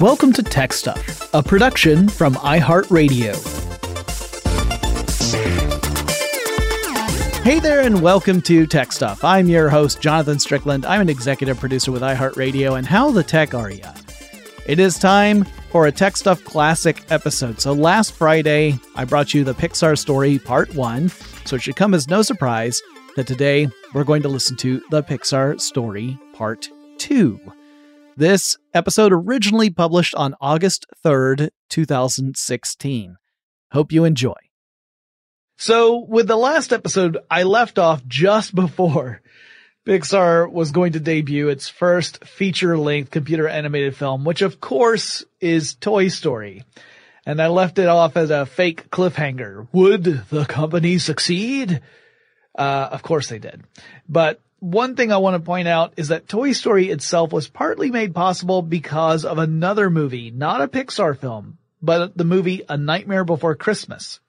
Welcome to Tech Stuff, a production from iHeartRadio. Hey there, and welcome to Tech Stuff. I'm your host, Jonathan Strickland. I'm an executive producer with iHeartRadio, and how the tech are ya? It is time for a Tech Stuff Classic episode. So last Friday, I brought you the Pixar story part one, so it should come as no surprise that today we're going to listen to the Pixar story part two. This episode originally published on August 3rd, 2016. Hope you enjoy. So with the last episode, I left off just before Pixar was going to debut its first feature-length computer animated film, which of course is Toy Story. And I left it off as a fake cliffhanger. Would the company succeed? Uh, of course they did. But one thing I want to point out is that Toy Story itself was partly made possible because of another movie, not a Pixar film, but the movie A Nightmare Before Christmas.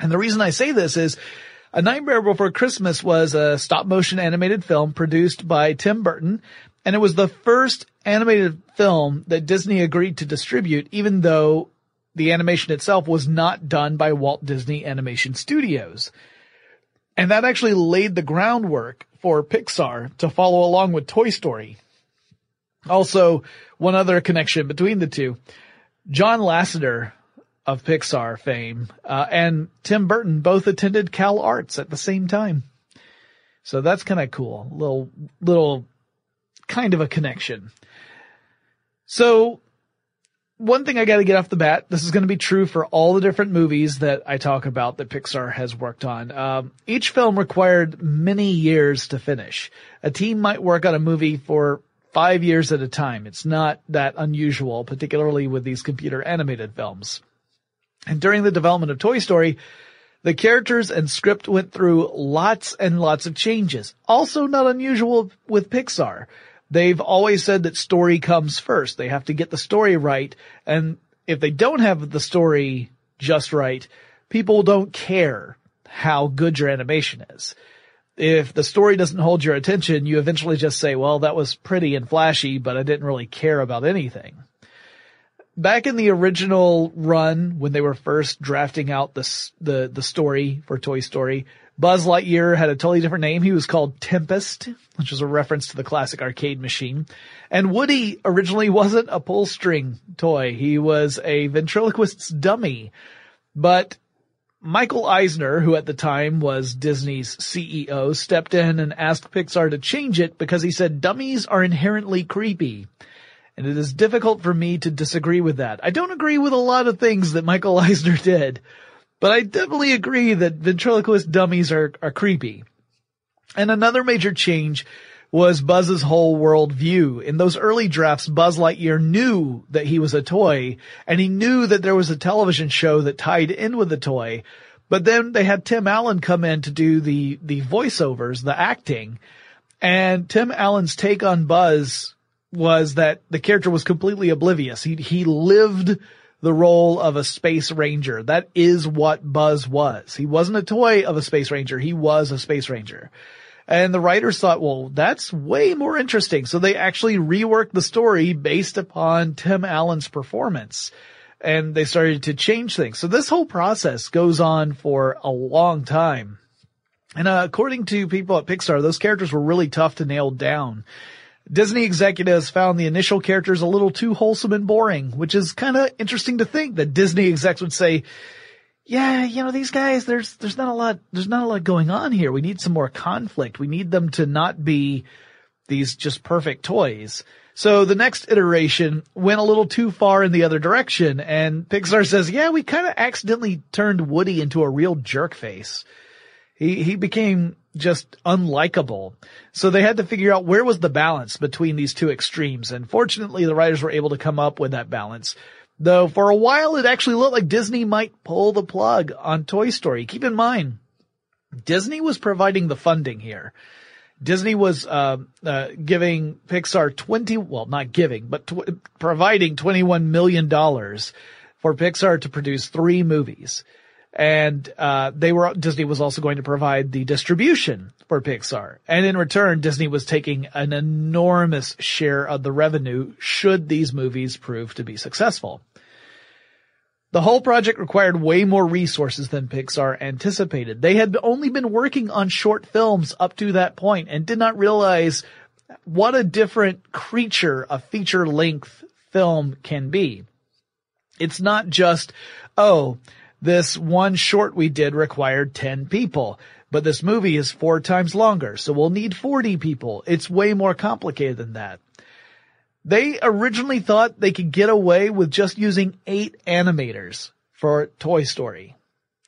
And the reason I say this is A Nightmare Before Christmas was a stop motion animated film produced by Tim Burton, and it was the first animated film that Disney agreed to distribute, even though the animation itself was not done by Walt Disney Animation Studios. And that actually laid the groundwork for Pixar to follow along with Toy Story. Also, one other connection between the two. John Lasseter of Pixar fame uh, and Tim Burton both attended Cal Arts at the same time. So that's kind of cool. Little, little kind of a connection. So one thing I got to get off the bat, this is going to be true for all the different movies that I talk about that Pixar has worked on. Um, each film required many years to finish. A team might work on a movie for five years at a time. It's not that unusual, particularly with these computer animated films. And during the development of Toy Story, the characters and script went through lots and lots of changes. Also not unusual with Pixar they've always said that story comes first. They have to get the story right. And if they don't have the story just right, people don't care how good your animation is. If the story doesn't hold your attention, you eventually just say, well, that was pretty and flashy, but I didn't really care about anything. Back in the original run, when they were first drafting out the, the, the story for Toy Story, Buzz Lightyear had a totally different name. He was called Tempest, which was a reference to the classic arcade machine. And Woody originally wasn't a pull string toy. He was a ventriloquist's dummy. But Michael Eisner, who at the time was Disney's CEO, stepped in and asked Pixar to change it because he said dummies are inherently creepy. And it is difficult for me to disagree with that. I don't agree with a lot of things that Michael Eisner did. But I definitely agree that ventriloquist dummies are, are creepy. And another major change was Buzz's whole world view. In those early drafts, Buzz Lightyear knew that he was a toy, and he knew that there was a television show that tied in with the toy. But then they had Tim Allen come in to do the, the voiceovers, the acting, and Tim Allen's take on Buzz was that the character was completely oblivious. He, he lived the role of a space ranger. That is what Buzz was. He wasn't a toy of a space ranger. He was a space ranger. And the writers thought, well, that's way more interesting. So they actually reworked the story based upon Tim Allen's performance. And they started to change things. So this whole process goes on for a long time. And uh, according to people at Pixar, those characters were really tough to nail down. Disney executives found the initial characters a little too wholesome and boring, which is kind of interesting to think that Disney execs would say, yeah, you know, these guys, there's, there's not a lot, there's not a lot going on here. We need some more conflict. We need them to not be these just perfect toys. So the next iteration went a little too far in the other direction and Pixar says, yeah, we kind of accidentally turned Woody into a real jerk face. He, he became just unlikable. So they had to figure out where was the balance between these two extremes. And fortunately, the writers were able to come up with that balance. Though for a while, it actually looked like Disney might pull the plug on Toy Story. Keep in mind, Disney was providing the funding here. Disney was uh, uh, giving Pixar twenty, well, not giving, but tw- providing twenty-one million dollars for Pixar to produce three movies and uh, they were Disney was also going to provide the distribution for Pixar, and in return, Disney was taking an enormous share of the revenue should these movies prove to be successful. The whole project required way more resources than Pixar anticipated. They had only been working on short films up to that point and did not realize what a different creature a feature length film can be. It's not just, oh, this one short we did required 10 people, but this movie is four times longer, so we'll need 40 people. It's way more complicated than that. They originally thought they could get away with just using eight animators for Toy Story.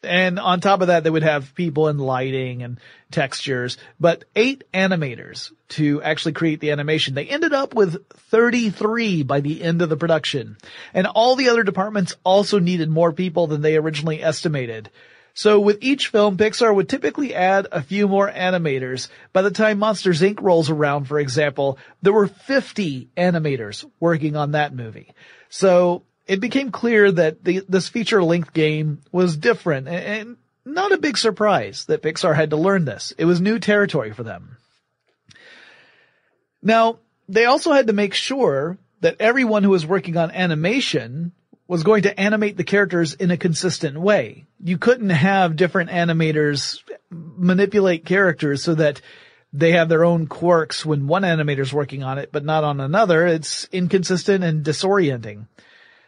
And on top of that, they would have people in lighting and textures, but eight animators to actually create the animation. They ended up with 33 by the end of the production. And all the other departments also needed more people than they originally estimated. So with each film, Pixar would typically add a few more animators. By the time Monsters Inc. rolls around, for example, there were 50 animators working on that movie. So it became clear that the, this feature length game was different and, not a big surprise that Pixar had to learn this. It was new territory for them. Now, they also had to make sure that everyone who was working on animation was going to animate the characters in a consistent way. You couldn't have different animators manipulate characters so that they have their own quirks when one animator's working on it, but not on another. It's inconsistent and disorienting.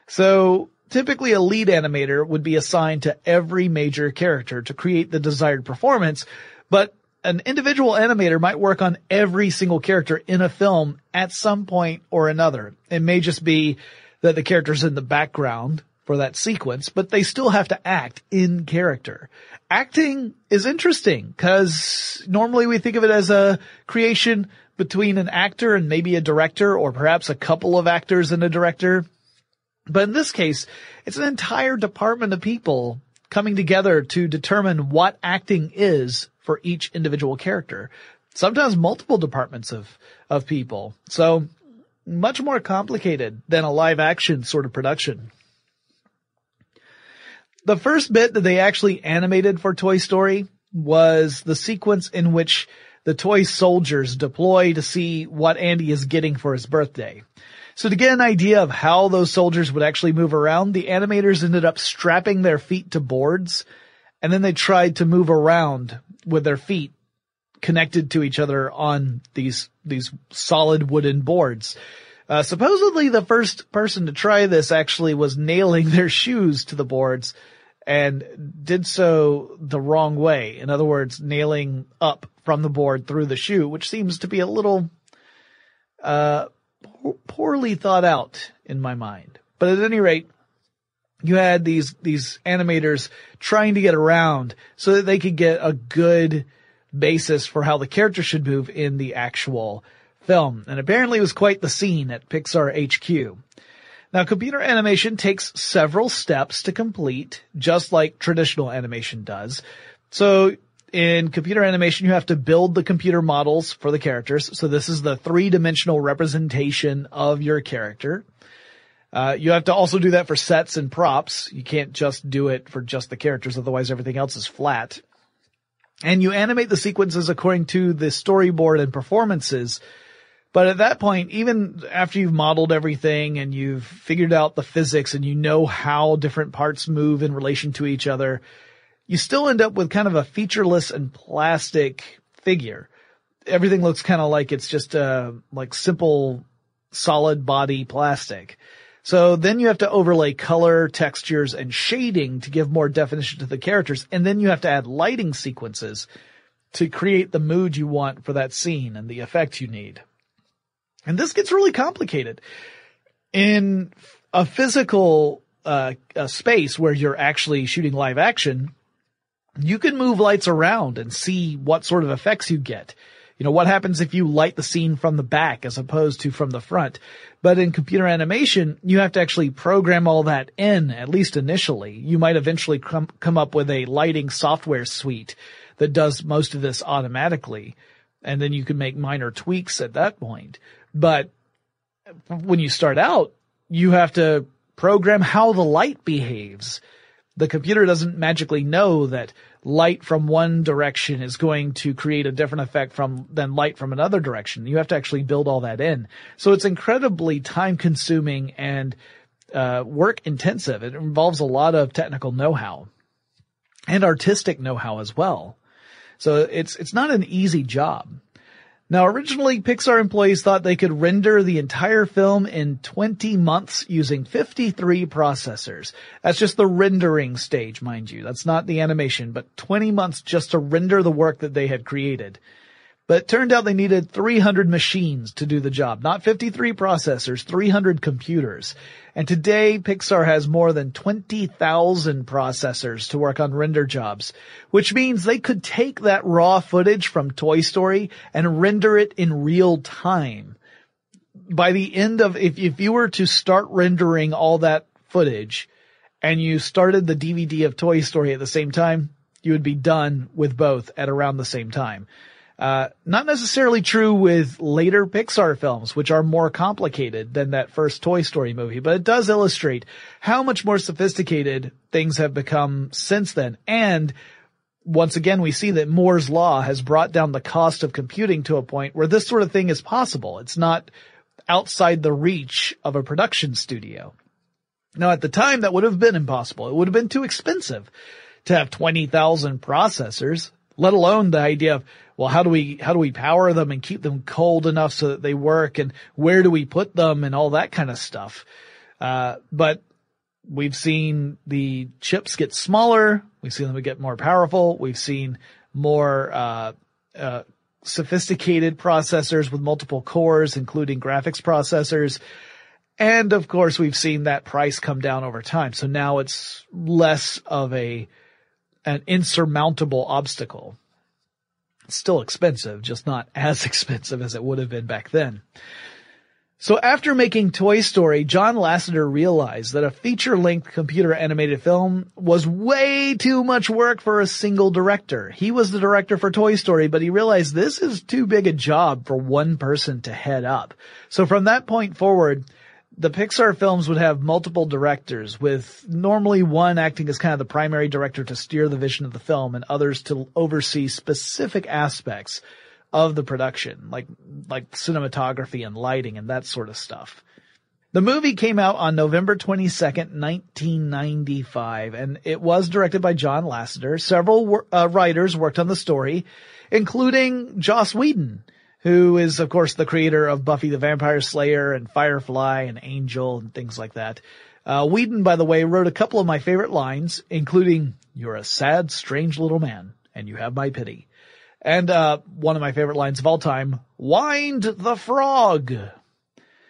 So typically a lead animator would be assigned to every major character to create the desired performance, but an individual animator might work on every single character in a film at some point or another. It may just be that the character's in the background for that sequence, but they still have to act in character. Acting is interesting because normally we think of it as a creation between an actor and maybe a director or perhaps a couple of actors and a director. But in this case, it's an entire department of people coming together to determine what acting is for each individual character. Sometimes multiple departments of, of people. So much more complicated than a live action sort of production. The first bit that they actually animated for Toy Story was the sequence in which the toy soldiers deploy to see what Andy is getting for his birthday. So to get an idea of how those soldiers would actually move around, the animators ended up strapping their feet to boards and then they tried to move around with their feet connected to each other on these, these solid wooden boards. Uh, supposedly the first person to try this actually was nailing their shoes to the boards and did so the wrong way. In other words, nailing up from the board through the shoe, which seems to be a little, uh, poorly thought out in my mind. But at any rate, you had these, these animators trying to get around so that they could get a good basis for how the character should move in the actual film. And apparently it was quite the scene at Pixar HQ. Now computer animation takes several steps to complete, just like traditional animation does. So in computer animation, you have to build the computer models for the characters. So this is the three-dimensional representation of your character. Uh, you have to also do that for sets and props. You can't just do it for just the characters, otherwise everything else is flat. And you animate the sequences according to the storyboard and performances. But at that point, even after you've modeled everything and you've figured out the physics and you know how different parts move in relation to each other, you still end up with kind of a featureless and plastic figure. Everything looks kind of like it's just a, like simple solid body plastic. So then you have to overlay color, textures, and shading to give more definition to the characters. And then you have to add lighting sequences to create the mood you want for that scene and the effect you need. And this gets really complicated. In a physical uh, a space where you're actually shooting live action, you can move lights around and see what sort of effects you get. You know, what happens if you light the scene from the back as opposed to from the front? But in computer animation, you have to actually program all that in, at least initially. You might eventually come, come up with a lighting software suite that does most of this automatically. And then you can make minor tweaks at that point. But when you start out, you have to program how the light behaves. The computer doesn't magically know that light from one direction is going to create a different effect from than light from another direction. You have to actually build all that in. So it's incredibly time consuming and uh, work intensive. It involves a lot of technical know-how and artistic know-how as well. So it's it's not an easy job. Now originally Pixar employees thought they could render the entire film in 20 months using 53 processors. That's just the rendering stage, mind you. That's not the animation, but 20 months just to render the work that they had created. But it turned out they needed 300 machines to do the job. Not 53 processors, 300 computers. And today, Pixar has more than 20,000 processors to work on render jobs, which means they could take that raw footage from Toy Story and render it in real time. By the end of, if, if you were to start rendering all that footage and you started the DVD of Toy Story at the same time, you would be done with both at around the same time. Uh, not necessarily true with later Pixar films, which are more complicated than that first Toy Story movie, but it does illustrate how much more sophisticated things have become since then. And once again, we see that Moore's law has brought down the cost of computing to a point where this sort of thing is possible. It's not outside the reach of a production studio. Now at the time that would have been impossible. It would have been too expensive to have 20,000 processors, let alone the idea of well, how do we, how do we power them and keep them cold enough so that they work and where do we put them and all that kind of stuff. Uh, but we've seen the chips get smaller. We've seen them get more powerful. We've seen more, uh, uh, sophisticated processors with multiple cores, including graphics processors. And of course, we've seen that price come down over time. So now it's less of a, an insurmountable obstacle still expensive, just not as expensive as it would have been back then. So after making Toy Story, John Lasseter realized that a feature-length computer animated film was way too much work for a single director. He was the director for Toy Story, but he realized this is too big a job for one person to head up. So from that point forward, the Pixar films would have multiple directors with normally one acting as kind of the primary director to steer the vision of the film and others to oversee specific aspects of the production, like, like cinematography and lighting and that sort of stuff. The movie came out on November 22nd, 1995, and it was directed by John Lasseter. Several uh, writers worked on the story, including Joss Whedon, who is of course the creator of Buffy the Vampire Slayer and Firefly and Angel and things like that. Uh, Whedon, by the way, wrote a couple of my favorite lines, including, you're a sad, strange little man, and you have my pity. And, uh, one of my favorite lines of all time, wind the frog.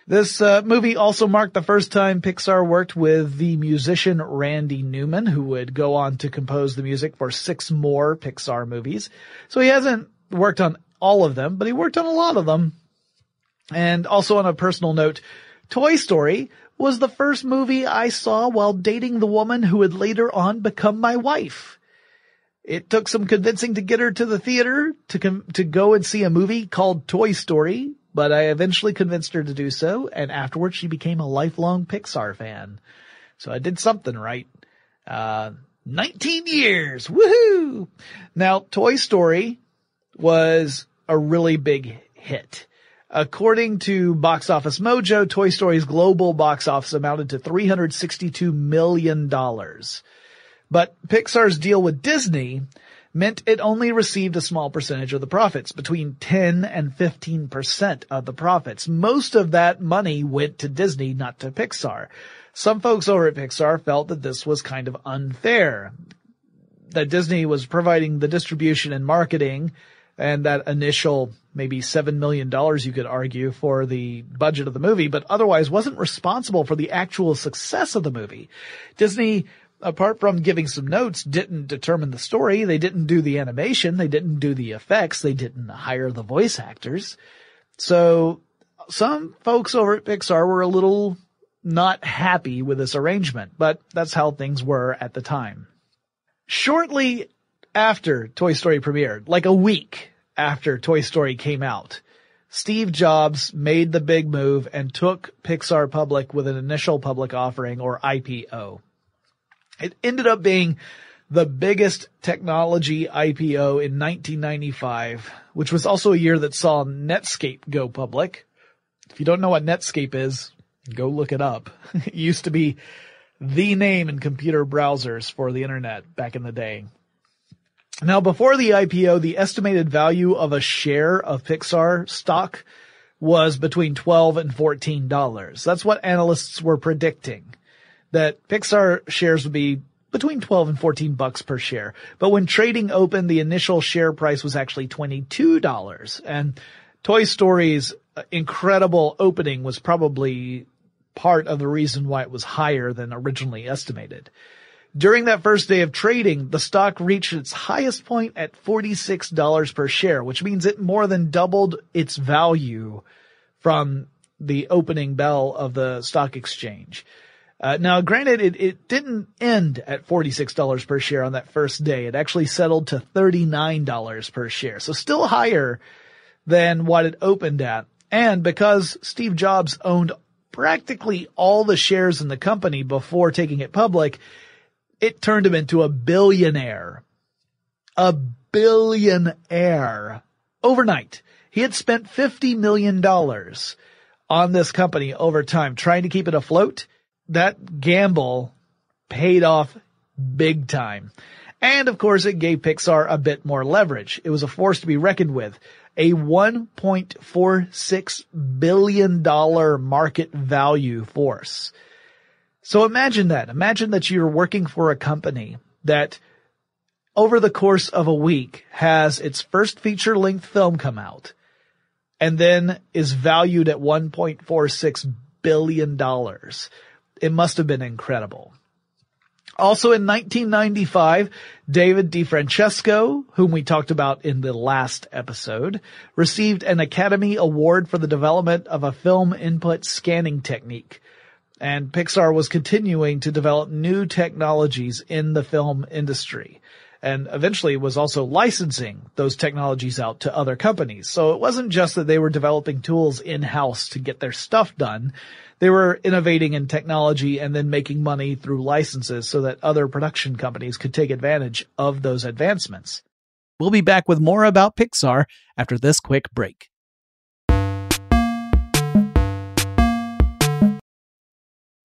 This uh, movie also marked the first time Pixar worked with the musician Randy Newman, who would go on to compose the music for six more Pixar movies. So he hasn't worked on all of them, but he worked on a lot of them. And also on a personal note, Toy Story was the first movie I saw while dating the woman who would later on become my wife. It took some convincing to get her to the theater to com- to go and see a movie called Toy Story, but I eventually convinced her to do so, and afterwards she became a lifelong Pixar fan. So I did something right. Uh, 19 years! Woohoo! Now, Toy Story was a really big hit. According to Box Office Mojo, Toy Story's global box office amounted to $362 million. But Pixar's deal with Disney meant it only received a small percentage of the profits, between 10 and 15% of the profits. Most of that money went to Disney, not to Pixar. Some folks over at Pixar felt that this was kind of unfair. That Disney was providing the distribution and marketing and that initial maybe seven million dollars you could argue for the budget of the movie, but otherwise wasn't responsible for the actual success of the movie. Disney, apart from giving some notes, didn't determine the story. They didn't do the animation. They didn't do the effects. They didn't hire the voice actors. So some folks over at Pixar were a little not happy with this arrangement, but that's how things were at the time. Shortly after Toy Story premiered, like a week after Toy Story came out, Steve Jobs made the big move and took Pixar public with an initial public offering or IPO. It ended up being the biggest technology IPO in 1995, which was also a year that saw Netscape go public. If you don't know what Netscape is, go look it up. it used to be the name in computer browsers for the internet back in the day. Now, before the IPO, the estimated value of a share of Pixar stock was between 12 and $14. That's what analysts were predicting. That Pixar shares would be between 12 and 14 bucks per share. But when trading opened, the initial share price was actually $22. And Toy Story's uh, incredible opening was probably part of the reason why it was higher than originally estimated. During that first day of trading, the stock reached its highest point at $46 per share, which means it more than doubled its value from the opening bell of the stock exchange. Uh, now, granted, it, it didn't end at $46 per share on that first day. It actually settled to $39 per share. So still higher than what it opened at. And because Steve Jobs owned practically all the shares in the company before taking it public, it turned him into a billionaire. A billionaire. Overnight. He had spent $50 million on this company over time, trying to keep it afloat. That gamble paid off big time. And of course it gave Pixar a bit more leverage. It was a force to be reckoned with. A $1.46 billion market value force. So imagine that. Imagine that you're working for a company that over the course of a week has its first feature length film come out and then is valued at $1.46 billion. It must have been incredible. Also in 1995, David DeFrancesco, whom we talked about in the last episode, received an Academy Award for the development of a film input scanning technique and Pixar was continuing to develop new technologies in the film industry and eventually was also licensing those technologies out to other companies. So it wasn't just that they were developing tools in-house to get their stuff done. They were innovating in technology and then making money through licenses so that other production companies could take advantage of those advancements. We'll be back with more about Pixar after this quick break.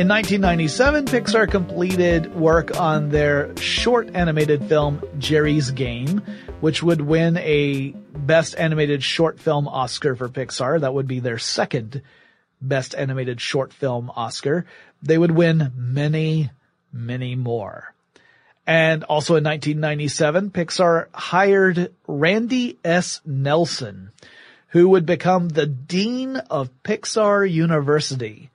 In 1997, Pixar completed work on their short animated film Geri's Game, which would win a Best Animated Short Film Oscar for Pixar. That would be their second Best Animated Short Film Oscar. They would win many, many more. And also in 1997, Pixar hired Randy S. Nelson, who would become the Dean of Pixar University.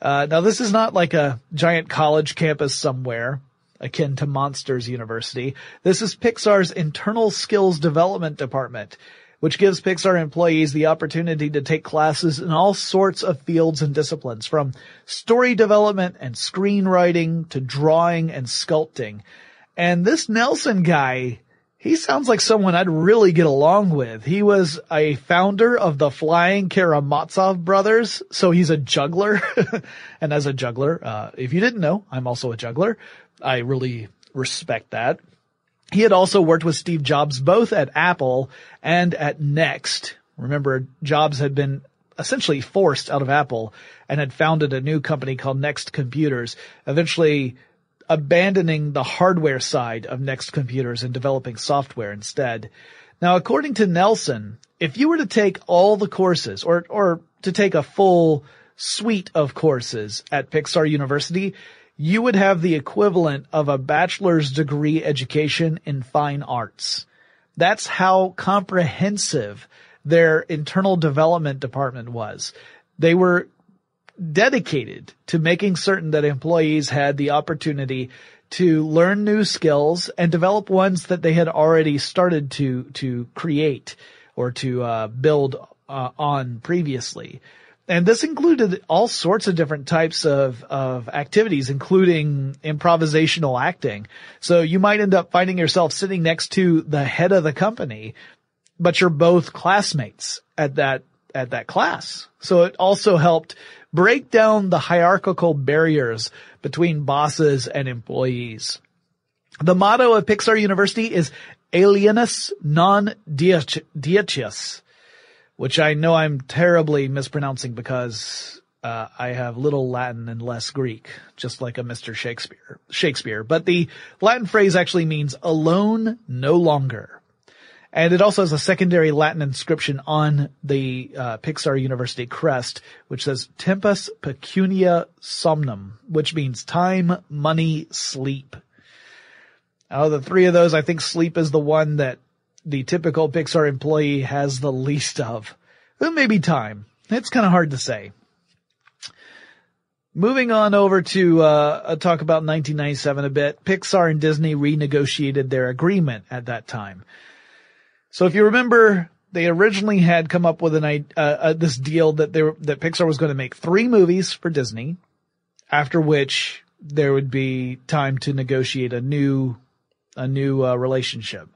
Uh, now this is not like a giant college campus somewhere akin to Monsters University. This is Pixar's internal skills development department, which gives Pixar employees the opportunity to take classes in all sorts of fields and disciplines, from story development and screenwriting to drawing and sculpting. And this Nelson guy, he sounds like someone I'd really get along with. He was a founder of the Flying Karamazov brothers, so he's a juggler. and as a juggler, uh, if you didn't know, I'm also a juggler. I really respect that. He had also worked with Steve Jobs both at Apple and at Next. Remember, Jobs had been essentially forced out of Apple and had founded a new company called Next Computers. Eventually, abandoning the hardware side of Next Computers and developing software instead. Now, according to Nelson, if you were to take all the courses or, or to take a full suite of courses at Pixar University, you would have the equivalent of a bachelor's degree education in fine arts. That's how comprehensive their internal development department was. They were dedicated to making certain that employees had the opportunity to learn new skills and develop ones that they had already started to to create or to uh, build uh, on previously. And this included all sorts of different types of, of activities, including improvisational acting. So you might end up finding yourself sitting next to the head of the company, but you're both classmates at that, at that class. So it also helped break down the hierarchical barriers between bosses and employees. The motto of Pixar University is Alienus non dietius, which I know I'm terribly mispronouncing because uh, I have little Latin and less Greek, just like a Mr. Shakespeare. Shakespeare, but the Latin phrase actually means alone no longer. And it also has a secondary Latin inscription on the uh, Pixar University crest, which says Tempus Pecunia Somnum, which means time, money, sleep. Out of the three of those, I think sleep is the one that the typical Pixar employee has the least of. Well, maybe time. It's kind of hard to say. Moving on over to uh, talk about 1997 a bit, Pixar and Disney renegotiated their agreement at that time. So if you remember, they originally had come up with an uh, uh, this deal that they were, that Pixar was going to make three movies for Disney, after which there would be time to negotiate a new a new uh, relationship.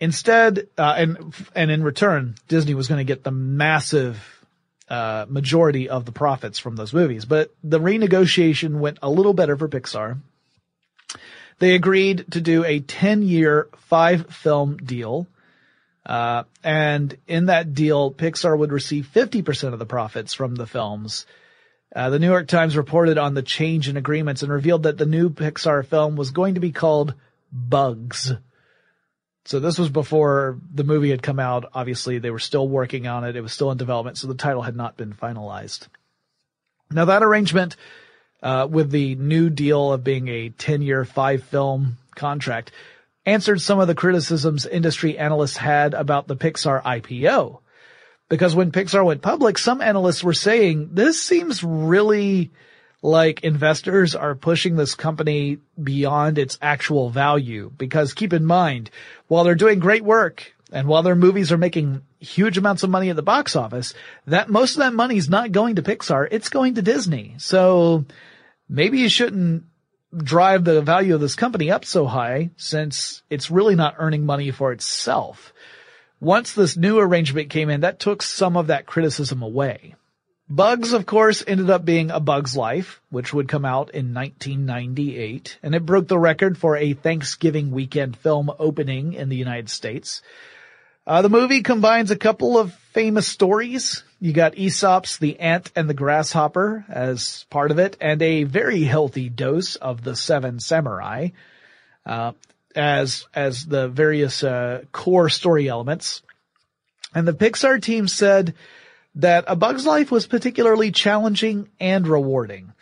Instead, uh, and and in return, Disney was going to get the massive uh, majority of the profits from those movies. But the renegotiation went a little better for Pixar. They agreed to do a 10 year, five film deal. Uh, and in that deal, Pixar would receive 50% of the profits from the films. Uh, the New York Times reported on the change in agreements and revealed that the new Pixar film was going to be called Bugs. So this was before the movie had come out. Obviously, they were still working on it. It was still in development, so the title had not been finalized. Now that arrangement, uh, with the new deal of being a 10-year, five-film contract, answered some of the criticisms industry analysts had about the Pixar IPO. Because when Pixar went public, some analysts were saying, this seems really like investors are pushing this company beyond its actual value. Because keep in mind, while they're doing great work and while their movies are making huge amounts of money at the box office, that most of that money is not going to Pixar. It's going to Disney. So maybe you shouldn't drive the value of this company up so high since it's really not earning money for itself. Once this new arrangement came in, that took some of that criticism away. Bugs, of course, ended up being A Bug's Life, which would come out in 1998, and it broke the record for a Thanksgiving weekend film opening in the United States. Uh, the movie combines a couple of famous stories. You got Aesop's The Ant and the Grasshopper as part of it, and a very healthy dose of The Seven Samurai, uh, as, as the various, uh, core story elements. And the Pixar team said, that A Bug's Life was particularly challenging and rewarding.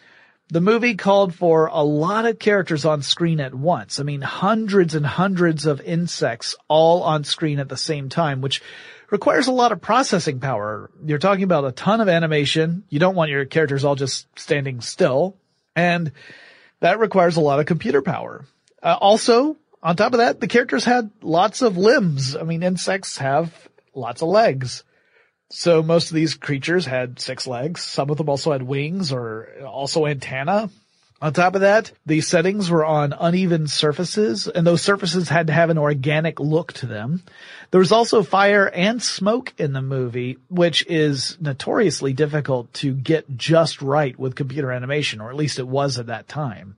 The movie called for a lot of characters on screen at once. I mean, hundreds and hundreds of insects all on screen at the same time, which requires a lot of processing power. You're talking about a ton of animation. You don't want your characters all just standing still. And that requires a lot of computer power. Uh, also, on top of that, the characters had lots of limbs. I mean, insects have lots of legs. So most of these creatures had six legs. Some of them also had wings or also antenna. On top of that, the settings were on uneven surfaces, and those surfaces had to have an organic look to them. There was also fire and smoke in the movie, which is notoriously difficult to get just right with computer animation, or at least it was at that time.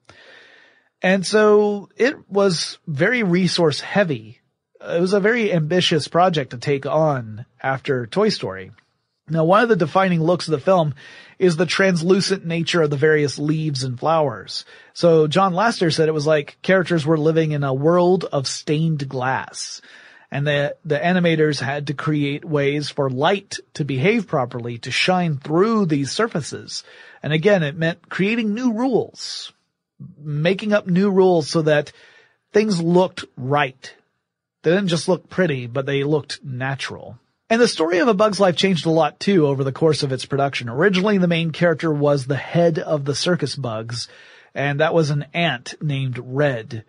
And so it was very resource heavy it was a very ambitious project to take on after Toy Story. Now, one of the defining looks of the film is the translucent nature of the various leaves and flowers. So John Lasseter said it was like characters were living in a world of stained glass. And the, the animators had to create ways for light to behave properly, to shine through these surfaces. And again, it meant creating new rules, making up new rules so that things looked right they didn't just look pretty, but they looked natural. And the story of A Bug's Life changed a lot too over the course of its production. Originally, the main character was the head of the circus bugs, and that was an ant named Red.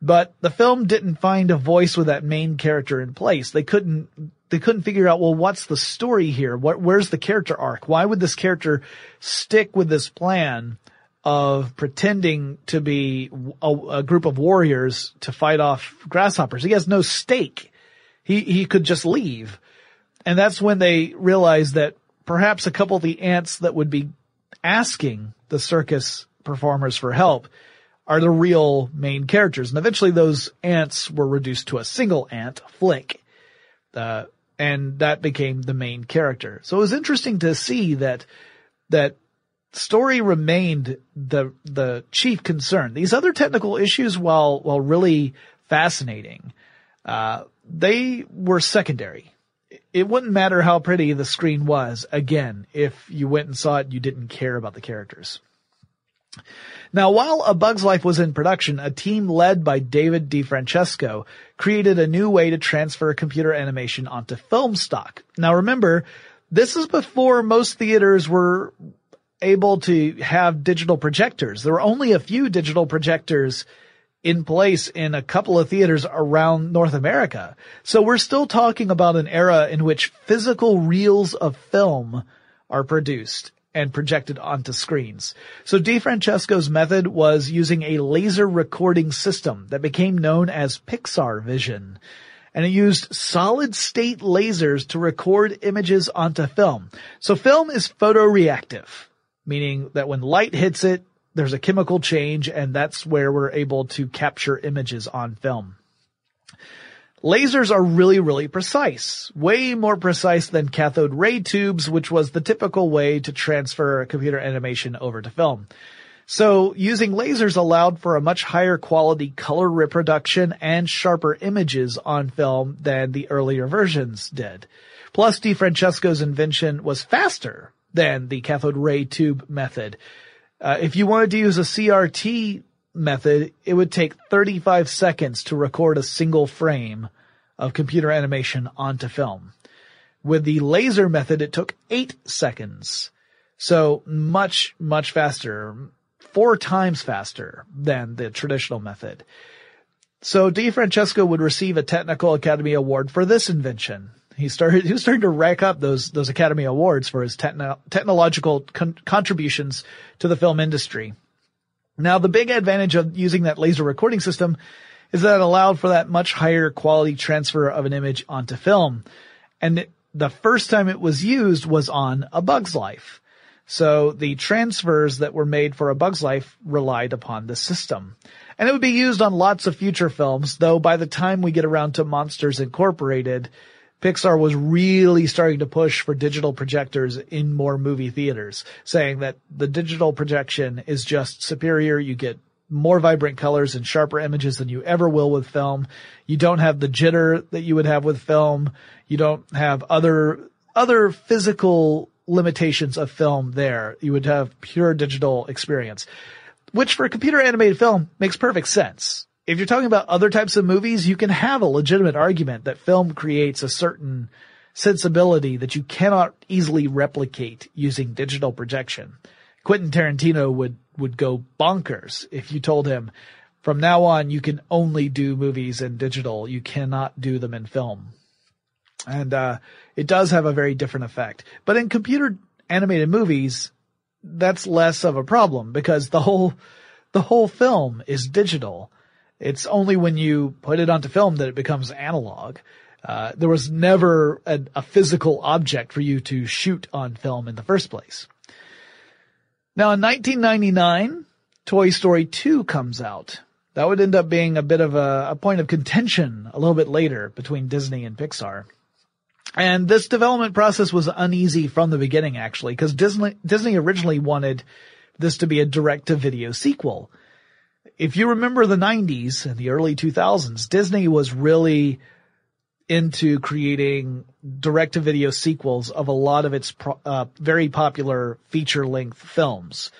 But the film didn't find a voice with that main character in place. They couldn't, they couldn't figure out, well, what's the story here? What, where's the character arc? Why would this character stick with this plan of pretending to be a, a, group of warriors to fight off grasshoppers. He has no stake. He, he could just leave. And that's when they realized that perhaps a couple of the ants that would be asking the circus performers for help are the real main characters. And eventually those ants were reduced to a single ant, Flick. Uh, and that became the main character. So it was interesting to see that that story remained the the chief concern. These other technical issues, while while really fascinating, uh, they were secondary. It wouldn't matter how pretty the screen was. Again, if you went and saw it, you didn't care about the characters. Now, while A Bug's Life was in production, a team led by David DeFrancesco created a new way to transfer computer animation onto film stock. Now remember, this is before most theaters were able to have digital projectors. There were only a few digital projectors in place in a couple of theaters around North America. So we're still talking about an era in which physical reels of film are produced and projected onto screens. So DiFrancesco's method was using a laser recording system that became known as Pixar Vision. And it used solid state lasers to record images onto film. So film is photoreactive, meaning that when light hits it, there's a chemical change and that's where we're able to capture images on film. Lasers are really, really precise. Way more precise than cathode ray tubes, which was the typical way to transfer computer animation over to film. So using lasers allowed for a much higher quality color reproduction and sharper images on film than the earlier versions did. Plus DiFrancesco's invention was faster than the cathode ray tube method. Uh, if you wanted to use a CRT method, it would take 35 seconds to record a single frame of computer animation onto film. With the laser method, it took eight seconds. So much, much faster, four times faster than the traditional method. So DiFrancesco would receive a Technical Academy Award for this invention. He started, he was starting to rack up those, those Academy Awards for his techno, technological con- contributions to the film industry. Now the big advantage of using that laser recording system is that it allowed for that much higher quality transfer of an image onto film. And it, the first time it was used was on A Bug's Life. So the transfers that were made for A Bug's Life relied upon the system. And it would be used on lots of future films, though by the time we get around to Monsters Incorporated, Pixar was really starting to push for digital projectors in more movie theaters, saying that the digital projection is just superior. You get more vibrant colors and sharper images than you ever will with film. You don't have the jitter that you would have with film. You don't have other, other physical limitations of film there. You would have pure digital experience, which for computer animated film makes perfect sense if you're talking about other types of movies, you can have a legitimate argument that film creates a certain sensibility that you cannot easily replicate using digital projection. Quentin Tarantino would, would go bonkers if you told him from now on you can only do movies in digital. You cannot do them in film. And, uh, it does have a very different effect. But in computer animated movies, that's less of a problem because the whole, the whole film is digital. It's only when you put it onto film that it becomes analog. Uh, there was never a, a, physical object for you to shoot on film in the first place. Now in 1999, Toy Story 2 comes out. That would end up being a bit of a, a point of contention a little bit later between Disney and Pixar. And this development process was uneasy from the beginning actually, because Disney, Disney originally wanted this to be a direct to video sequel if you remember the 90s and the early 2000s, Disney was really into creating direct to video sequels of a lot of its pro- uh, very popular feature length films.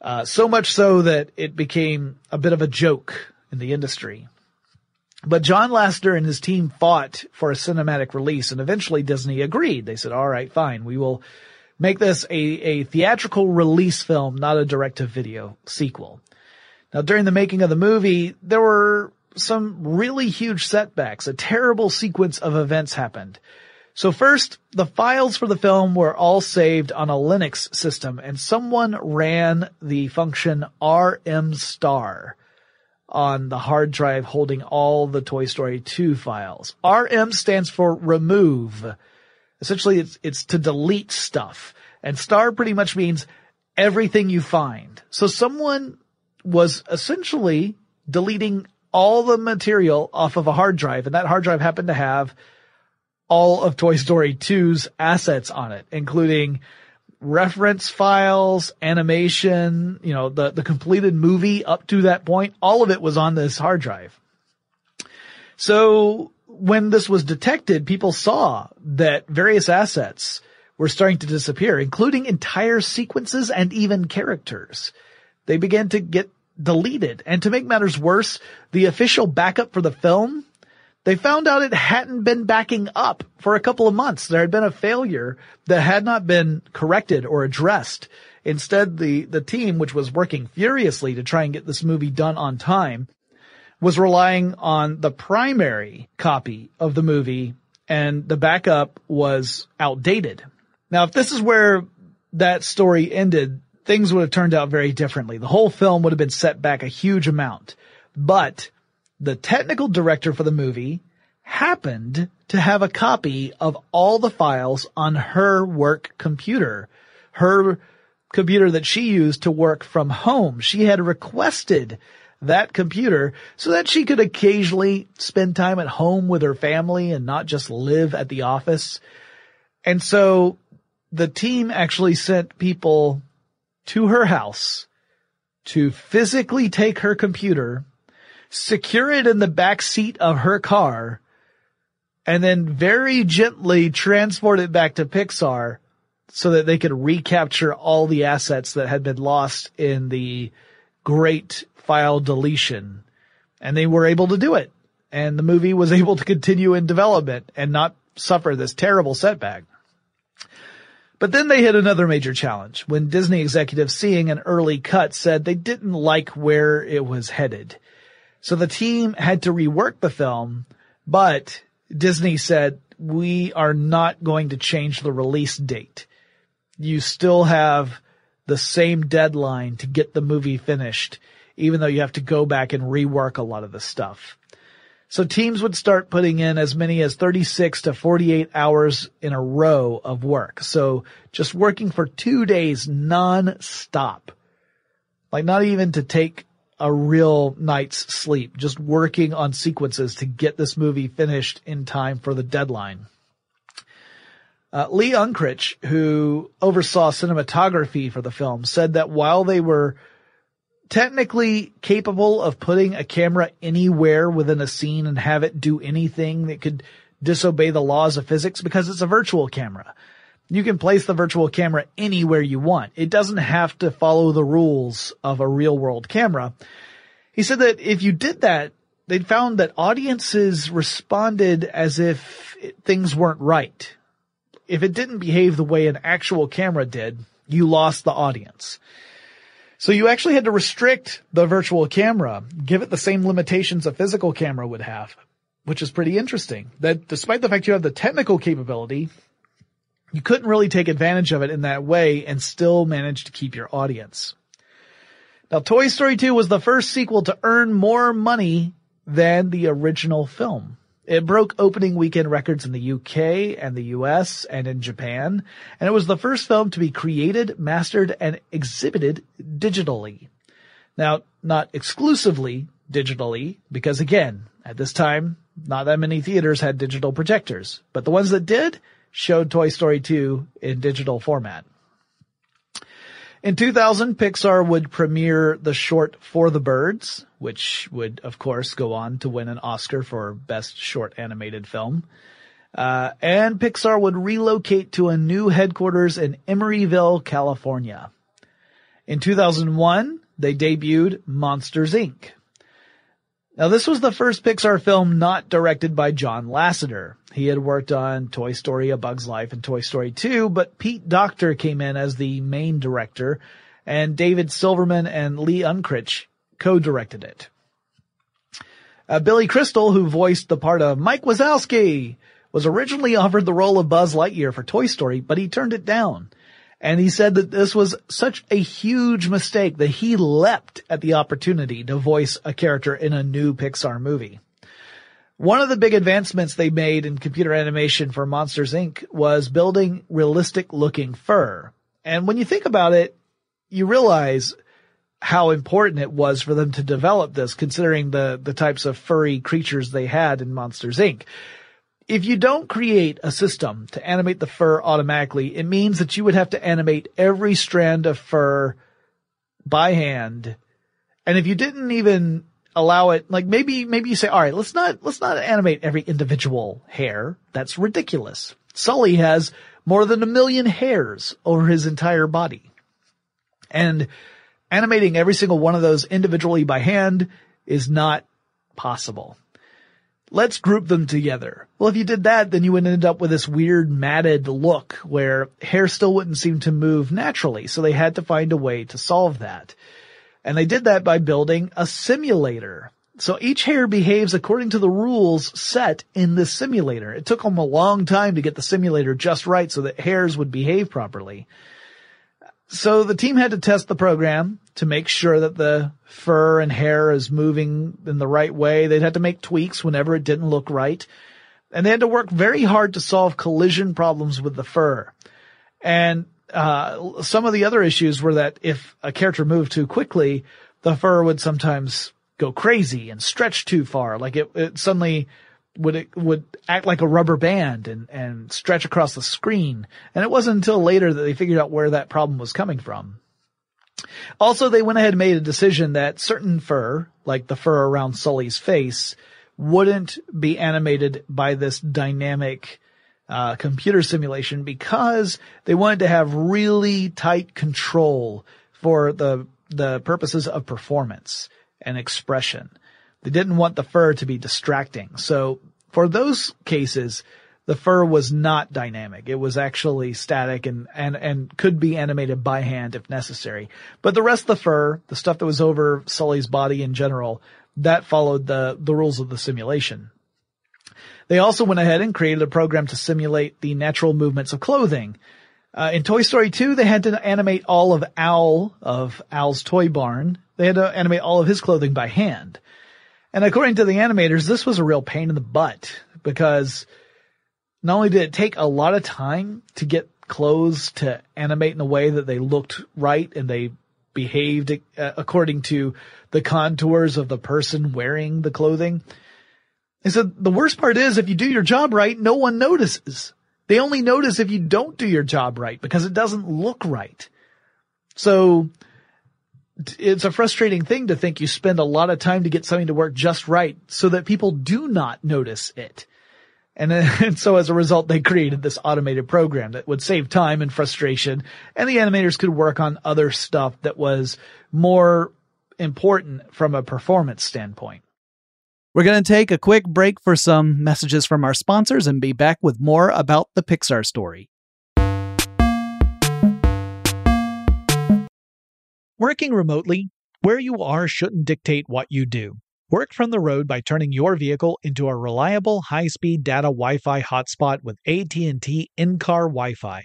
Uh, so much so that it became a bit of a joke in the industry. But John Lasseter and his team fought for a cinematic release and eventually Disney agreed. They said, all right, fine. We will make this a, a theatrical release film, not a direct to video sequel. Now during the making of the movie, there were some really huge setbacks. A terrible sequence of events happened. So first, the files for the film were all saved on a Linux system and someone ran the function rmstar on the hard drive holding all the Toy Story 2 files. RM stands for remove. Essentially it's, it's to delete stuff. And star pretty much means everything you find. So someone was essentially deleting all the material off of a hard drive, and that hard drive happened to have all of Toy Story 2's assets on it, including reference files, animation, you know, the, the completed movie up to that point, all of it was on this hard drive. So when this was detected, people saw that various assets were starting to disappear, including entire sequences and even characters. They began to get deleted. And to make matters worse, the official backup for the film, they found out it hadn't been backing up for a couple of months. There had been a failure that had not been corrected or addressed. Instead, the, the team, which was working furiously to try and get this movie done on time, was relying on the primary copy of the movie and the backup was outdated. Now, if this is where that story ended, things would have turned out very differently. The whole film would have been set back a huge amount. But the technical director for the movie happened to have a copy of all the files on her work computer. Her computer that she used to work from home. She had requested that computer so that she could occasionally spend time at home with her family and not just live at the office. And so the team actually sent people to her house to physically take her computer, secure it in the back seat of her car, and then very gently transport it back to Pixar so that they could recapture all the assets that had been lost in the great file deletion. And they were able to do it. And the movie was able to continue in development and not suffer this terrible setback. But then they hit another major challenge when Disney executives seeing an early cut said they didn't like where it was headed. So the team had to rework the film, but Disney said, we are not going to change the release date. You still have the same deadline to get the movie finished even though you have to go back and rework a lot of the stuff. So teams would start putting in as many as 36 to 48 hours in a row of work. So just working for two days non-stop. Like not even to take a real night's sleep, just working on sequences to get this movie finished in time for the deadline. Uh, Lee Unkrich, who oversaw cinematography for the film, said that while they were technically capable of putting a camera anywhere within a scene and have it do anything that could disobey the laws of physics because it's a virtual camera. You can place the virtual camera anywhere you want. It doesn't have to follow the rules of a real world camera. He said that if you did that, they'd found that audiences responded as if things weren't right. If it didn't behave the way an actual camera did, you lost the audience. So you actually had to restrict the virtual camera, give it the same limitations a physical camera would have, which is pretty interesting. That despite the fact you have the technical capability, you couldn't really take advantage of it in that way and still manage to keep your audience. Now Toy Story 2 was the first sequel to earn more money than the original film. It broke opening weekend records in the UK and the US and in Japan, and it was the first film to be created, mastered, and exhibited digitally. Now, not exclusively digitally, because again, at this time, not that many theaters had digital projectors, but the ones that did showed Toy Story 2 in digital format. In 2000, Pixar would premiere the short For the Birds, which would, of course, go on to win an Oscar for Best Short Animated Film. Uh, and Pixar would relocate to a new headquarters in Emeryville, California. In 2001, they debuted Monsters Inc. Now this was the first Pixar film not directed by John Lasseter. He had worked on Toy Story, A Bug's Life, and Toy Story 2, but Pete Docter came in as the main director, and David Silverman and Lee Unkrich co-directed it. Uh, Billy Crystal, who voiced the part of Mike Wazowski, was originally offered the role of Buzz Lightyear for Toy Story, but he turned it down. And he said that this was such a huge mistake that he leapt at the opportunity to voice a character in a new Pixar movie. One of the big advancements they made in computer animation for Monsters Inc. was building realistic looking fur. And when you think about it, you realize how important it was for them to develop this considering the, the types of furry creatures they had in Monsters Inc. if you don't create a system to animate the fur automatically, it means that you would have to animate every strand of fur by hand. And if you didn't even allow it, like maybe, maybe you say, all right, let's not, let's not animate every individual hair. That's ridiculous. Sully has more than a million hairs over his entire body. And animating every single one of those individually by hand is not possible. Let's group them together. Well, if you did that, then you would end up with this weird matted look where hair still wouldn't seem to move naturally. So they had to find a way to solve that. And they did that by building a simulator. So each hair behaves according to the rules set in the simulator. It took them a long time to get the simulator just right so that hairs would behave properly. So the team had to test the program to make sure that the fur and hair is moving in the right way. They'd had to make tweaks whenever it didn't look right. And they had to work very hard to solve collision problems with the fur. And uh, some of the other issues were that if a character moved too quickly, the fur would sometimes go crazy and stretch too far. Like it, it suddenly would it would act like a rubber band and, and stretch across the screen. And it wasn't until later that they figured out where that problem was coming from. Also, they went ahead and made a decision that certain fur, like the fur around Sully's face, wouldn't be animated by this dynamic uh, computer simulation because they wanted to have really tight control for the the purposes of performance and expression. They didn't want the fur to be distracting. So for those cases, the fur was not dynamic. It was actually static and, and, and could be animated by hand if necessary. But the rest of the fur, the stuff that was over Sully's body in general, that followed the, the rules of the simulation. They also went ahead and created a program to simulate the natural movements of clothing. Uh, in Toy Story 2, they had to animate all of Al, of Al's Toy Barn. They had to animate all of his clothing by hand. And according to the animators, this was a real pain in the butt because not only did it take a lot of time to get clothes to animate in a way that they looked right and they behaved uh, according to the contours of the person wearing the clothing. And so the worst part is if you do your job right, no one notices. They only notice if you don't do your job right because it doesn't look right. So it's a frustrating thing to think you spend a lot of time to get something to work just right so that people do not notice it. And, then, and so as a result, they created this automated program that would save time and frustration and the animators could work on other stuff that was more important from a performance standpoint. We're going to take a quick break for some messages from our sponsors and be back with more about the Pixar story. Working remotely, where you are shouldn't dictate what you do. Work from the road by turning your vehicle into a reliable high-speed data Wi-Fi hotspot with AT&T in-car Wi-Fi.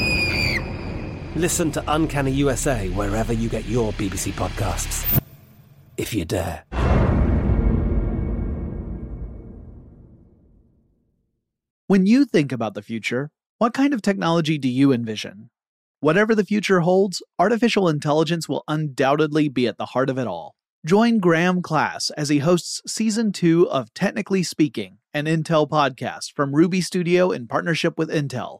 Listen to Uncanny USA wherever you get your BBC podcasts, if you dare. When you think about the future, what kind of technology do you envision? Whatever the future holds, artificial intelligence will undoubtedly be at the heart of it all. Join Graham Class as he hosts season two of Technically Speaking, an Intel podcast from Ruby Studio in partnership with Intel.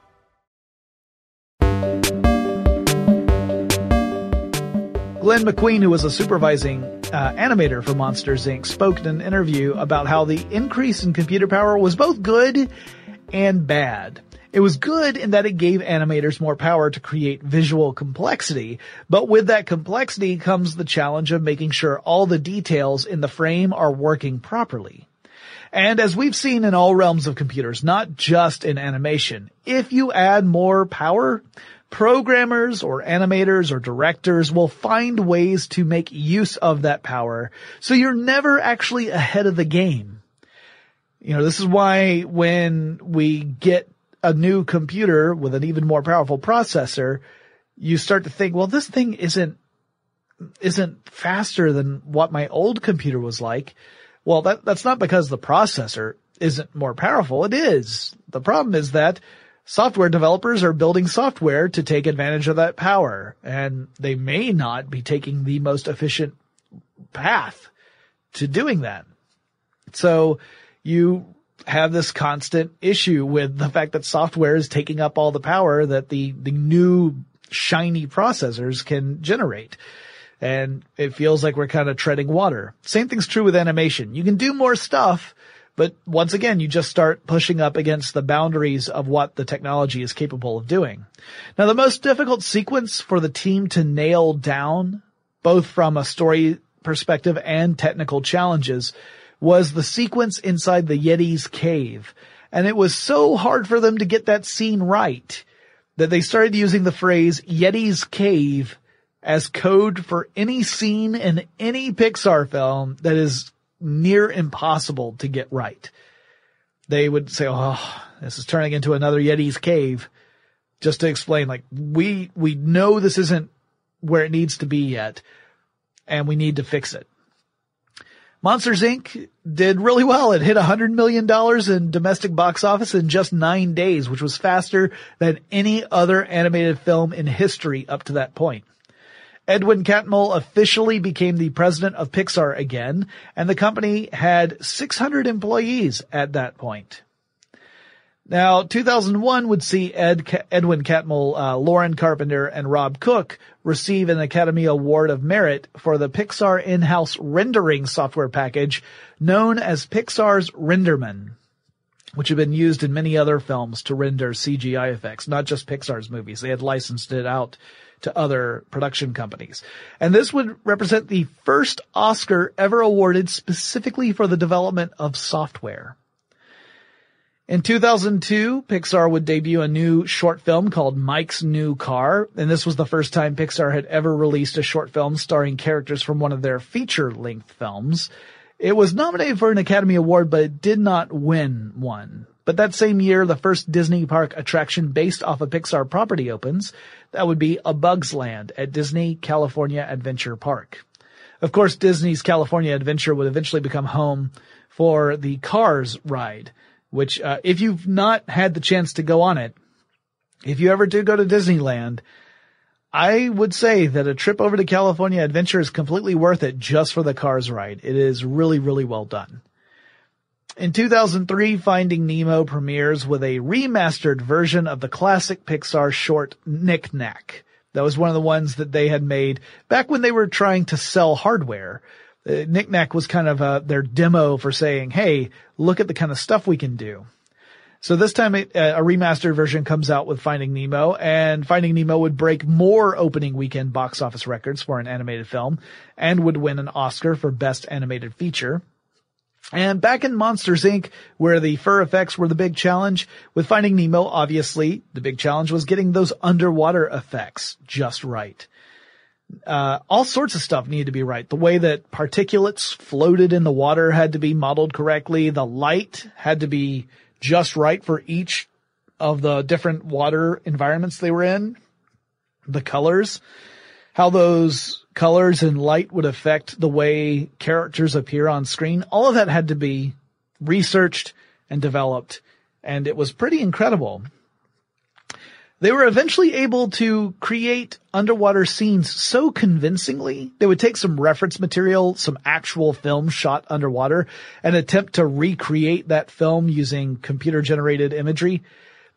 Glenn McQueen, who was a supervising uh, animator for Monsters Inc., spoke in an interview about how the increase in computer power was both good and bad. It was good in that it gave animators more power to create visual complexity, but with that complexity comes the challenge of making sure all the details in the frame are working properly. And as we've seen in all realms of computers, not just in animation, if you add more power, programmers or animators or directors will find ways to make use of that power so you're never actually ahead of the game. You know, this is why when we get a new computer with an even more powerful processor, you start to think, well, this thing isn't, isn't faster than what my old computer was like. Well, that, that's not because the processor isn't more powerful. It is. The problem is that software developers are building software to take advantage of that power and they may not be taking the most efficient path to doing that. So you have this constant issue with the fact that software is taking up all the power that the, the new shiny processors can generate. And it feels like we're kind of treading water. Same thing's true with animation. You can do more stuff, but once again, you just start pushing up against the boundaries of what the technology is capable of doing. Now, the most difficult sequence for the team to nail down, both from a story perspective and technical challenges, was the sequence inside the Yeti's cave. And it was so hard for them to get that scene right that they started using the phrase Yeti's cave as code for any scene in any Pixar film that is near impossible to get right. They would say, oh, this is turning into another Yeti's cave. Just to explain, like, we, we know this isn't where it needs to be yet, and we need to fix it. Monsters Inc. did really well. It hit $100 million in domestic box office in just nine days, which was faster than any other animated film in history up to that point. Edwin Catmull officially became the president of Pixar again, and the company had 600 employees at that point. Now, 2001 would see Ed, Edwin Catmull, uh, Loren Carpenter, and Rob Cook receive an Academy Award of Merit for the Pixar in-house rendering software package known as Pixar's Renderman, which had been used in many other films to render CGI effects, not just Pixar's movies. They had licensed it out to other production companies. And this would represent the first Oscar ever awarded specifically for the development of software. In 2002, Pixar would debut a new short film called Mike's New Car, and this was the first time Pixar had ever released a short film starring characters from one of their feature-length films. It was nominated for an Academy Award, but it did not win one. But that same year, the first Disney park attraction based off a Pixar property opens, that would be A Bug's Land at Disney California Adventure Park. Of course, Disney's California Adventure would eventually become home for the Cars ride, which, uh, if you've not had the chance to go on it, if you ever do go to Disneyland, I would say that a trip over to California Adventure is completely worth it just for the Cars ride. It is really, really well done. In 2003, Finding Nemo premieres with a remastered version of the classic Pixar short Knick Knack. That was one of the ones that they had made back when they were trying to sell hardware. Uh, Knick Knack was kind of uh, their demo for saying, "Hey, look at the kind of stuff we can do." So this time it, uh, a remastered version comes out with Finding Nemo and Finding Nemo would break more opening weekend box office records for an animated film and would win an Oscar for best animated feature. And back in Monsters Inc., where the fur effects were the big challenge, with Finding Nemo, obviously, the big challenge was getting those underwater effects just right. Uh, all sorts of stuff needed to be right. The way that particulates floated in the water had to be modeled correctly. The light had to be just right for each of the different water environments they were in. The colors, how those colors and light would affect the way characters appear on screen. All of that had to be researched and developed and it was pretty incredible. They were eventually able to create underwater scenes so convincingly, they would take some reference material, some actual film shot underwater, and attempt to recreate that film using computer generated imagery.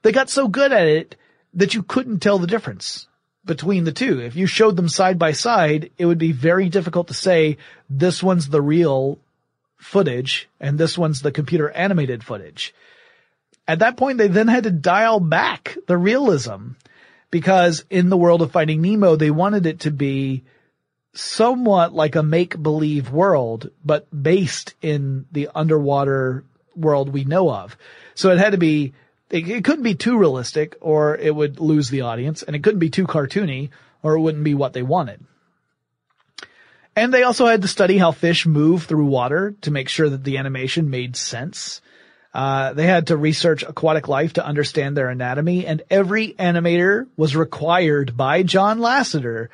They got so good at it that you couldn't tell the difference between the two. If you showed them side by side, it would be very difficult to say this one's the real footage and this one's the computer animated footage. At that point, they then had to dial back the realism because in the world of Finding Nemo, they wanted it to be somewhat like a make-believe world, but based in the underwater world we know of. So it had to be, it, it couldn't be too realistic or it would lose the audience and it couldn't be too cartoony or it wouldn't be what they wanted. And they also had to study how fish move through water to make sure that the animation made sense. Uh, they had to research aquatic life to understand their anatomy, and every animator was required by John Lasseter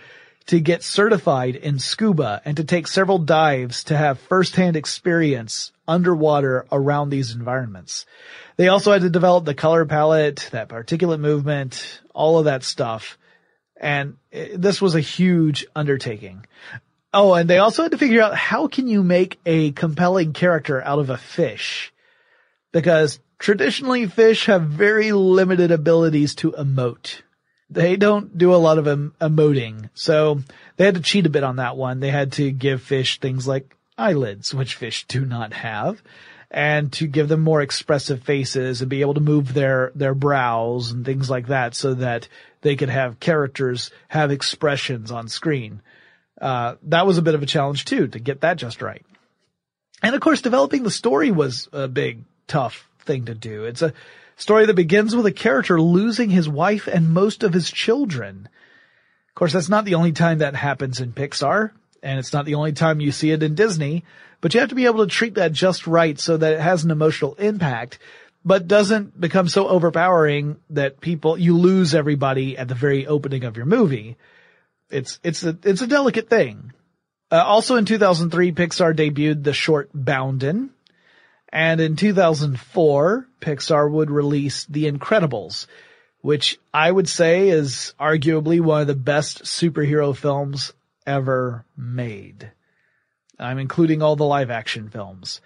to get certified in scuba and to take several dives to have firsthand experience underwater around these environments. They also had to develop the color palette, that particulate movement, all of that stuff. And this was a huge undertaking. Oh, and they also had to figure out how can you make a compelling character out of a fish? because traditionally fish have very limited abilities to emote. They don't do a lot of em- emoting. So they had to cheat a bit on that one. They had to give fish things like eyelids, which fish do not have, and to give them more expressive faces and be able to move their, their brows and things like that so that they could have characters have expressions on screen. Uh, that was a bit of a challenge too, to get that just right. And of course, developing the story was a big tough thing to do. It's a story that begins with a character losing his wife and most of his children. Of course, that's not the only time that happens in Pixar, and it's not the only time you see it in Disney, but you have to be able to treat that just right so that it has an emotional impact, but doesn't become so overpowering that people, you lose everybody at the very opening of your movie. It's, it's a, it's a delicate thing. Uh, also in 2003, Pixar debuted the short Boundin', and in 2004, Pixar would release The Incredibles, which I would say is arguably one of the best superhero films ever made. I'm including all the live action films.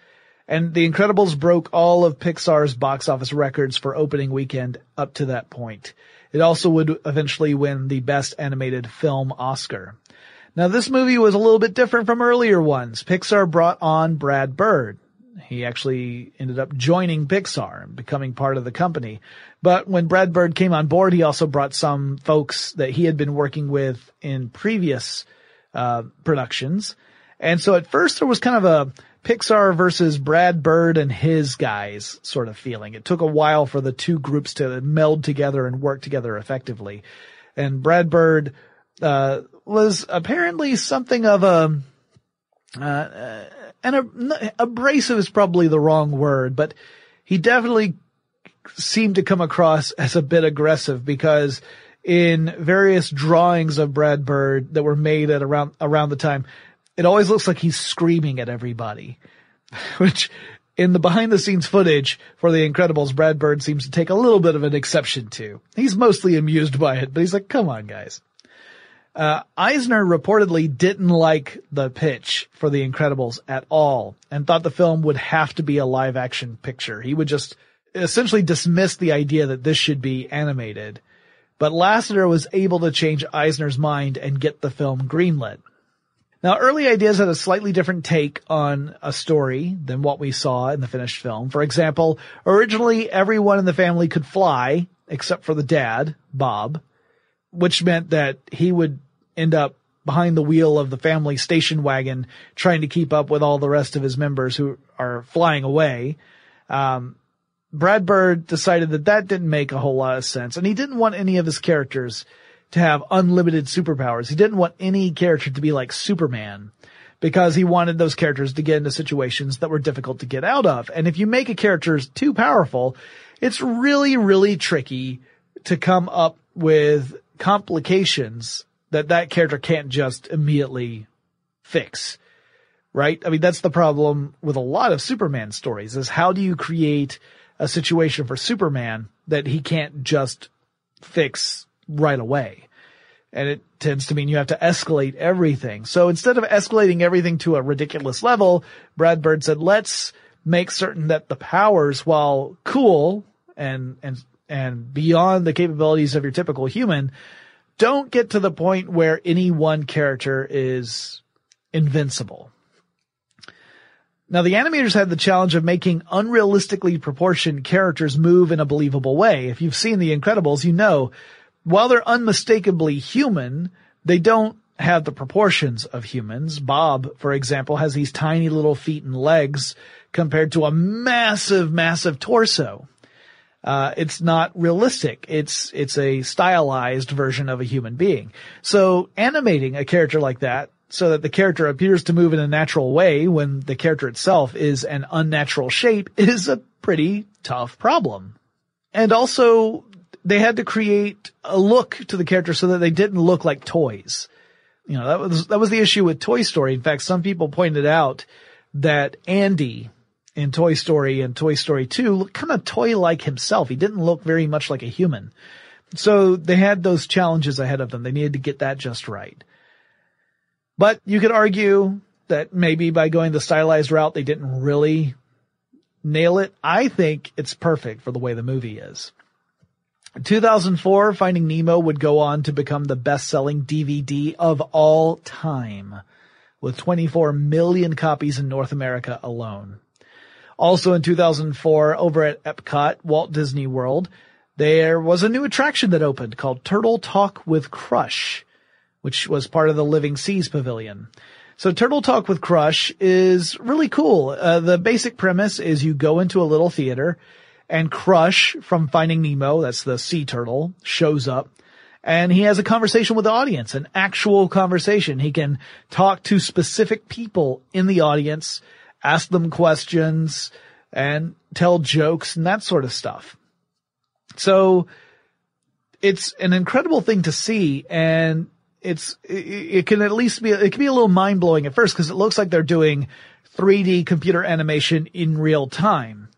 And The Incredibles broke all of Pixar's box office records for opening weekend up to that point. It also would eventually win the Best Animated Film Oscar. Now this movie was a little bit different from earlier ones. Pixar brought on Brad Bird. He actually ended up joining Pixar and becoming part of the company. But when Brad Bird came on board, he also brought some folks that he had been working with in previous uh, productions. And so at first there was kind of a Pixar versus Brad Bird and his guys sort of feeling. It took a while for the two groups to meld together and work together effectively. And Brad Bird uh, was apparently something of a uh, and abrasive is probably the wrong word, but he definitely seemed to come across as a bit aggressive because in various drawings of Brad Bird that were made at around around the time, it always looks like he's screaming at everybody, which in the behind the scenes footage for The Incredibles, Brad Bird seems to take a little bit of an exception to. He's mostly amused by it, but he's like, come on guys. Uh, Eisner reportedly didn't like the pitch for The Incredibles at all and thought the film would have to be a live action picture. He would just essentially dismiss the idea that this should be animated. But Lasseter was able to change Eisner's mind and get the film greenlit. Now, early ideas had a slightly different take on a story than what we saw in the finished film. For example, originally everyone in the family could fly except for the dad, Bob, which meant that he would end up behind the wheel of the family station wagon trying to keep up with all the rest of his members who are flying away. Um, Brad Bird decided that that didn't make a whole lot of sense and he didn't want any of his characters to have unlimited superpowers. He didn't want any character to be like Superman because he wanted those characters to get into situations that were difficult to get out of. And if you make a character too powerful, it's really, really tricky to come up with complications that that character can't just immediately fix. Right? I mean, that's the problem with a lot of Superman stories is how do you create a situation for Superman that he can't just fix right away. And it tends to mean you have to escalate everything. So instead of escalating everything to a ridiculous level, Brad Bird said, let's make certain that the powers, while cool and, and, and beyond the capabilities of your typical human, don't get to the point where any one character is invincible. Now the animators had the challenge of making unrealistically proportioned characters move in a believable way. If you've seen The Incredibles, you know while they're unmistakably human, they don't have the proportions of humans. Bob, for example, has these tiny little feet and legs compared to a massive, massive torso. Uh, it's not realistic. It's, it's a stylized version of a human being. So animating a character like that so that the character appears to move in a natural way when the character itself is an unnatural shape is a pretty tough problem. And also they had to create a look to the character so that they didn't look like toys. You know, that was, that was the issue with Toy Story. In fact, some people pointed out that Andy in Toy Story and Toy Story 2 looked kind of toy-like himself. He didn't look very much like a human. So they had those challenges ahead of them. They needed to get that just right. But you could argue that maybe by going the stylized route, they didn't really nail it. I think it's perfect for the way the movie is. 2004, Finding Nemo would go on to become the best-selling DVD of all time, with 24 million copies in North America alone. Also in 2004, over at Epcot, Walt Disney World, there was a new attraction that opened called Turtle Talk with Crush, which was part of the Living Seas Pavilion. So Turtle Talk with Crush is really cool. Uh, the basic premise is you go into a little theater and Crush from Finding Nemo, that's the sea turtle, shows up and he has a conversation with the audience, an actual conversation. He can talk to specific people in the audience, ask them questions and tell jokes and that sort of stuff. So it's an incredible thing to see and it's, it, can at least be, it can be a little mind blowing at first because it looks like they're doing 3D computer animation in real time.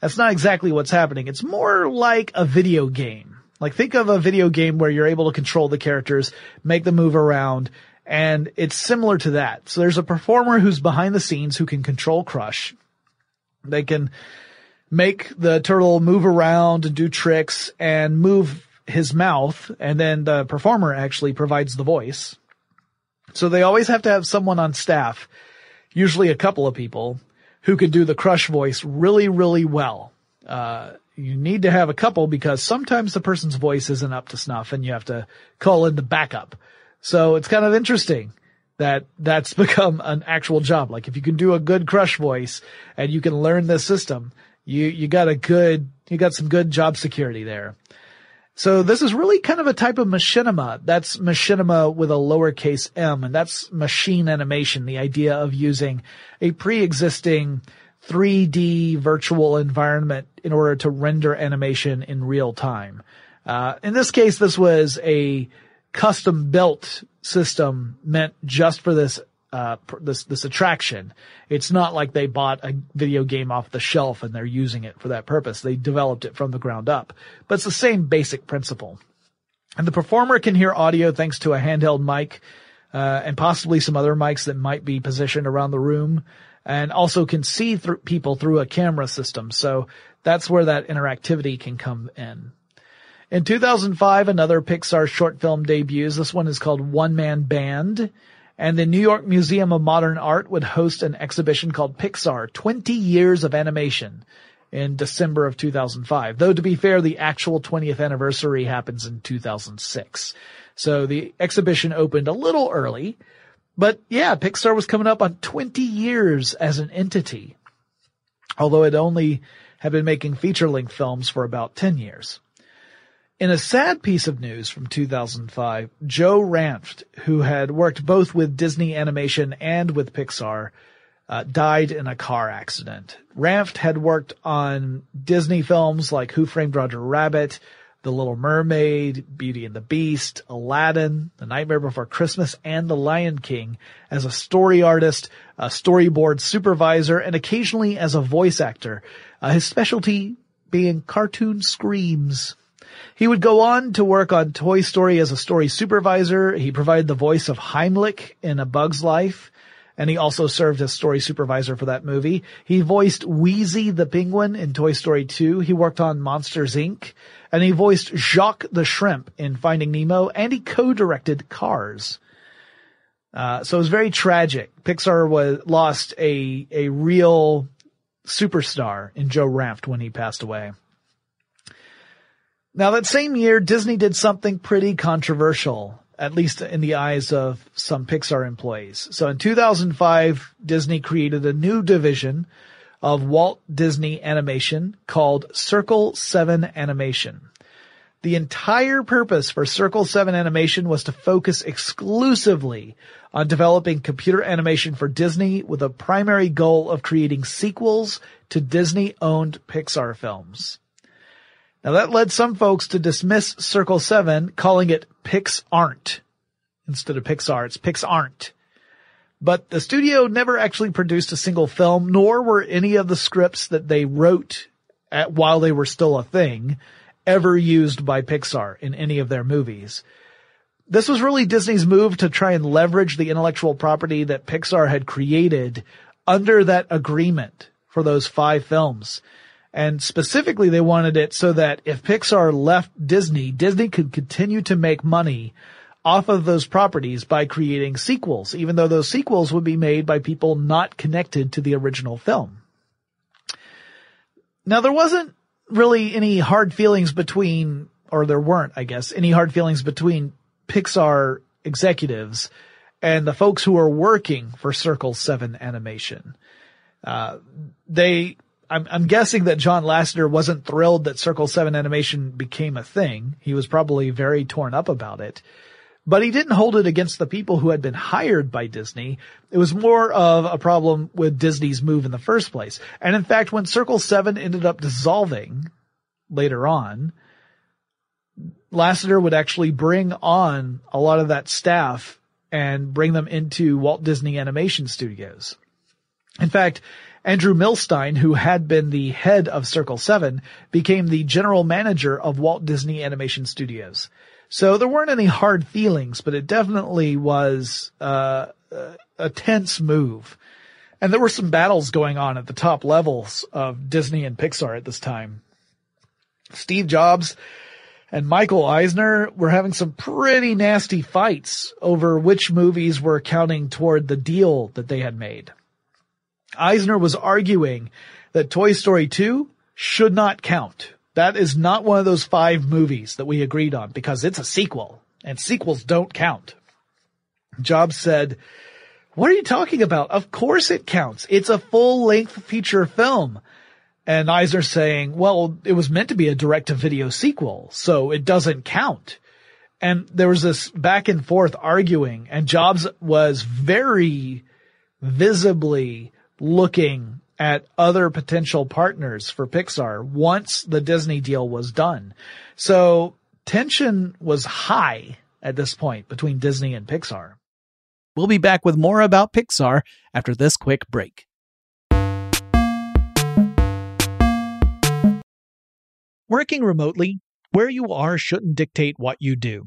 That's not exactly what's happening. It's more like a video game. Like think of a video game where you're able to control the characters, make them move around, and it's similar to that. So there's a performer who's behind the scenes who can control Crush. They can make the turtle move around and do tricks and move his mouth, and then the performer actually provides the voice. So they always have to have someone on staff, usually a couple of people, who can do the crush voice really, really well. Uh, you need to have a couple because sometimes the person's voice isn't up to snuff and you have to call in the backup. So it's kind of interesting that that's become an actual job. Like if you can do a good crush voice and you can learn this system, you, you got a good, you got some good job security there. So this is really kind of a type of machinima. That's machinima with a lowercase m, and that's machine animation, the idea of using a pre-existing 3D virtual environment in order to render animation in real time. Uh, in this case, this was a custom built system meant just for this uh, this this attraction. It's not like they bought a video game off the shelf and they're using it for that purpose. They developed it from the ground up, but it's the same basic principle. And the performer can hear audio thanks to a handheld mic, uh, and possibly some other mics that might be positioned around the room, and also can see through people through a camera system. So that's where that interactivity can come in. In 2005, another Pixar short film debuts. This one is called One Man Band And the New York Museum of Modern Art would host an exhibition called Pixar 20 Years of Animation in December of 2005. Though to be fair, the actual 20th anniversary happens in 2006. So the exhibition opened a little early, but yeah, Pixar was coming up on 20 years as an entity. Although it only had been making feature length films for about 10 years. In a sad piece of news from 2005, Joe Ranft, who had worked both with Disney Animation and with Pixar, uh, died in a car accident. Ranft had worked on Disney films like Who Framed Roger Rabbit, The Little Mermaid, Beauty and the Beast, Aladdin, The Nightmare Before Christmas, and The Lion King as a story artist, a storyboard supervisor, and occasionally as a voice actor. Uh, his specialty being cartoon screams. He would go on to work on Toy Story as a story supervisor. He provided the voice of Heimlich in A Bug's Life, and he also served as story supervisor for that movie. He voiced Wheezy the Penguin in Toy Story 2. He worked on Monsters Inc. and he voiced Jacques the Shrimp in Finding Nemo, and he co-directed Cars. Uh, so it was very tragic. Pixar was lost a a real superstar in Joe Ranft when he passed away. Now that same year, Disney did something pretty controversial, at least in the eyes of some Pixar employees. So in 2005, Disney created a new division of Walt Disney Animation called Circle 7 Animation. The entire purpose for Circle 7 Animation was to focus exclusively on developing computer animation for Disney with a primary goal of creating sequels to Disney owned Pixar films. Now that led some folks to dismiss Circle 7, calling it Pix Aren't. Instead of Pixar, it's Pix Aren't. But the studio never actually produced a single film, nor were any of the scripts that they wrote at, while they were still a thing ever used by Pixar in any of their movies. This was really Disney's move to try and leverage the intellectual property that Pixar had created under that agreement for those five films. And specifically, they wanted it so that if Pixar left Disney, Disney could continue to make money off of those properties by creating sequels, even though those sequels would be made by people not connected to the original film. Now, there wasn't really any hard feelings between, or there weren't, I guess, any hard feelings between Pixar executives and the folks who are working for Circle 7 Animation. Uh, they I'm, I'm guessing that John Lasseter wasn't thrilled that Circle 7 animation became a thing. He was probably very torn up about it. But he didn't hold it against the people who had been hired by Disney. It was more of a problem with Disney's move in the first place. And in fact, when Circle 7 ended up dissolving later on, Lasseter would actually bring on a lot of that staff and bring them into Walt Disney Animation Studios. In fact, Andrew Milstein, who had been the head of Circle 7, became the general manager of Walt Disney Animation Studios. So there weren't any hard feelings, but it definitely was uh, a tense move. And there were some battles going on at the top levels of Disney and Pixar at this time. Steve Jobs and Michael Eisner were having some pretty nasty fights over which movies were counting toward the deal that they had made. Eisner was arguing that Toy Story 2 should not count. That is not one of those five movies that we agreed on because it's a sequel and sequels don't count. Jobs said, what are you talking about? Of course it counts. It's a full length feature film. And Eisner saying, well, it was meant to be a direct to video sequel, so it doesn't count. And there was this back and forth arguing and Jobs was very visibly looking at other potential partners for Pixar once the Disney deal was done. So tension was high at this point between Disney and Pixar. We'll be back with more about Pixar after this quick break. Working remotely, where you are shouldn't dictate what you do.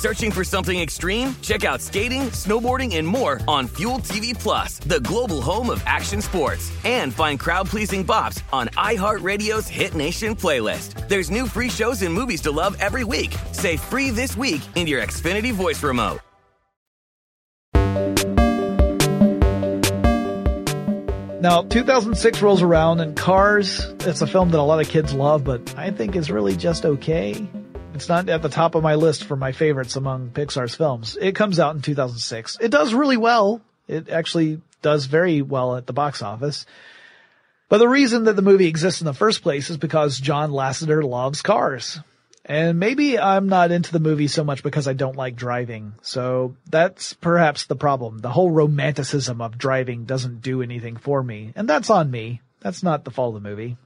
Searching for something extreme? Check out skating, snowboarding, and more on Fuel TV Plus, the global home of action sports. And find crowd-pleasing bops on iHeartRadio's Hit Nation playlist. There's new free shows and movies to love every week. Say free this week in your Xfinity voice remote. Now, 2006 rolls around, and Cars, it's a film that a lot of kids love, but I think is really just okay. It's not at the top of my list for my favorites among Pixar's films. It comes out in 2006. It does really well. It actually does very well at the box office. But the reason that the movie exists in the first place is because John Lasseter loves cars. And maybe I'm not into the movie so much because I don't like driving. So that's perhaps the problem. The whole romanticism of driving doesn't do anything for me. And that's on me. That's not the fault of the movie.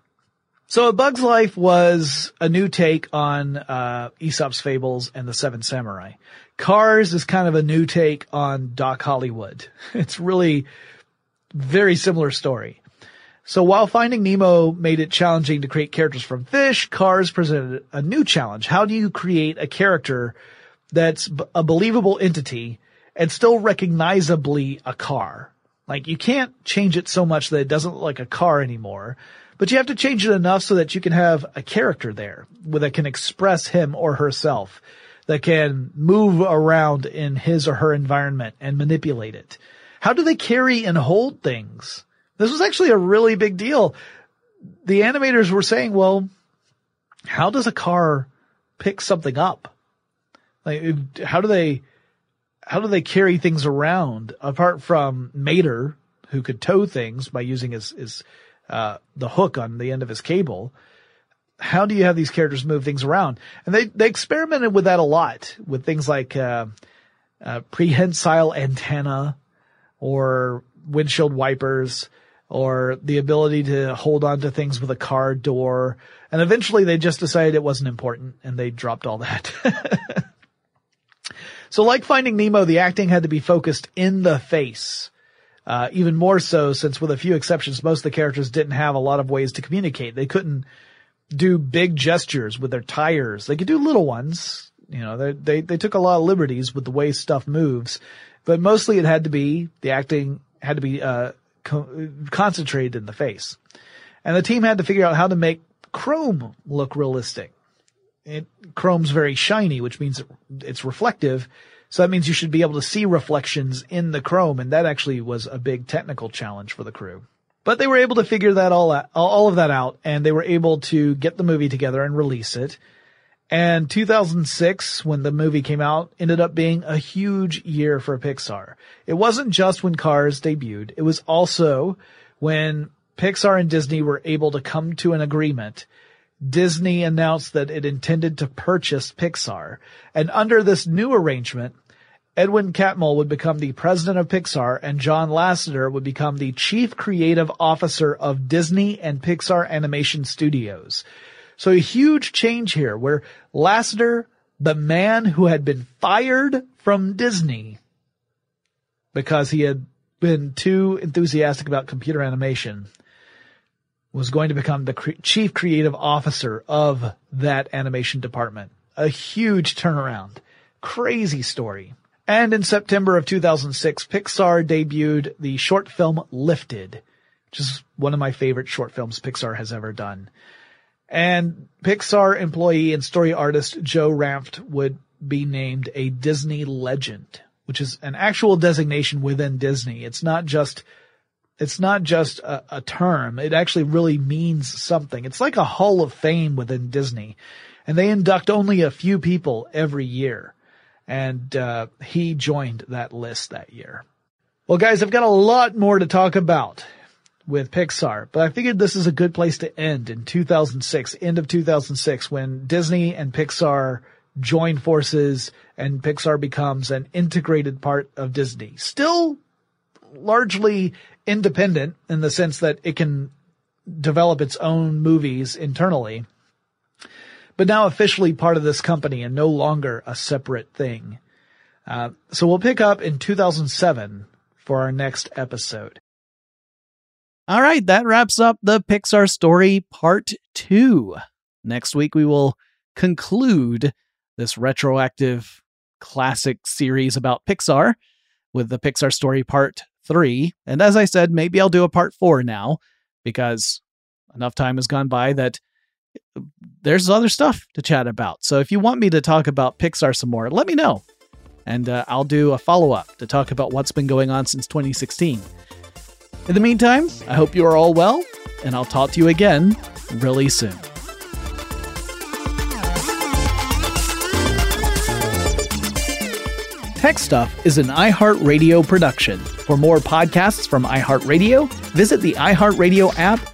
So A Bug's Life was a new take on, uh, Aesop's Fables and the Seven Samurai. Cars is kind of a new take on Doc Hollywood. It's really very similar story. So while Finding Nemo made it challenging to create characters from fish, Cars presented a new challenge. How do you create a character that's a believable entity and still recognizably a car? Like you can't change it so much that it doesn't look like a car anymore, but you have to change it enough so that you can have a character there that can express him or herself, that can move around in his or her environment and manipulate it. How do they carry and hold things? This was actually a really big deal. The animators were saying, well, how does a car pick something up? Like, how do they, how do they carry things around apart from Mater, who could tow things by using his, his, uh, the hook on the end of his cable? How do you have these characters move things around? And they, they experimented with that a lot with things like, uh, uh, prehensile antenna or windshield wipers or the ability to hold on to things with a car door. And eventually they just decided it wasn't important and they dropped all that. so like Finding Nemo, the acting had to be focused in the face. Uh, even more so since with a few exceptions, most of the characters didn't have a lot of ways to communicate. They couldn't do big gestures with their tires. They could do little ones. You know, they, they, they took a lot of liberties with the way stuff moves, but mostly it had to be, the acting had to be, uh, co- concentrated in the face. And the team had to figure out how to make Chrome look realistic. it, chrome's very shiny, which means it's reflective. So that means you should be able to see reflections in the chrome. And that actually was a big technical challenge for the crew. But they were able to figure that all out, all of that out and they were able to get the movie together and release it. And 2006, when the movie came out, ended up being a huge year for Pixar. It wasn't just when Cars debuted. It was also when Pixar and Disney were able to come to an agreement. Disney announced that it intended to purchase Pixar. And under this new arrangement, Edwin Catmull would become the president of Pixar and John Lasseter would become the chief creative officer of Disney and Pixar Animation Studios. So a huge change here where Lasseter, the man who had been fired from Disney because he had been too enthusiastic about computer animation, was going to become the cre- chief creative officer of that animation department. A huge turnaround. Crazy story. And in September of 2006, Pixar debuted the short film Lifted, which is one of my favorite short films Pixar has ever done. And Pixar employee and story artist Joe Ranft would be named a Disney legend, which is an actual designation within Disney. It's not just, it's not just a, a term. It actually really means something. It's like a hall of fame within Disney and they induct only a few people every year and uh, he joined that list that year. Well, guys, I've got a lot more to talk about with Pixar, but I figured this is a good place to end in 2006, end of 2006, when Disney and Pixar join forces and Pixar becomes an integrated part of Disney. Still largely independent in the sense that it can develop its own movies internally, but now officially part of this company and no longer a separate thing. Uh, so we'll pick up in 2007 for our next episode. All right, that wraps up the Pixar story part two. Next week, we will conclude this retroactive classic series about Pixar with the Pixar story part three. And as I said, maybe I'll do a part four now because enough time has gone by that there's other stuff to chat about. So if you want me to talk about Pixar some more, let me know. And uh, I'll do a follow up to talk about what's been going on since 2016. In the meantime, I hope you are all well, and I'll talk to you again really soon. Tech Stuff is an iHeartRadio production. For more podcasts from iHeartRadio, visit the iHeartRadio app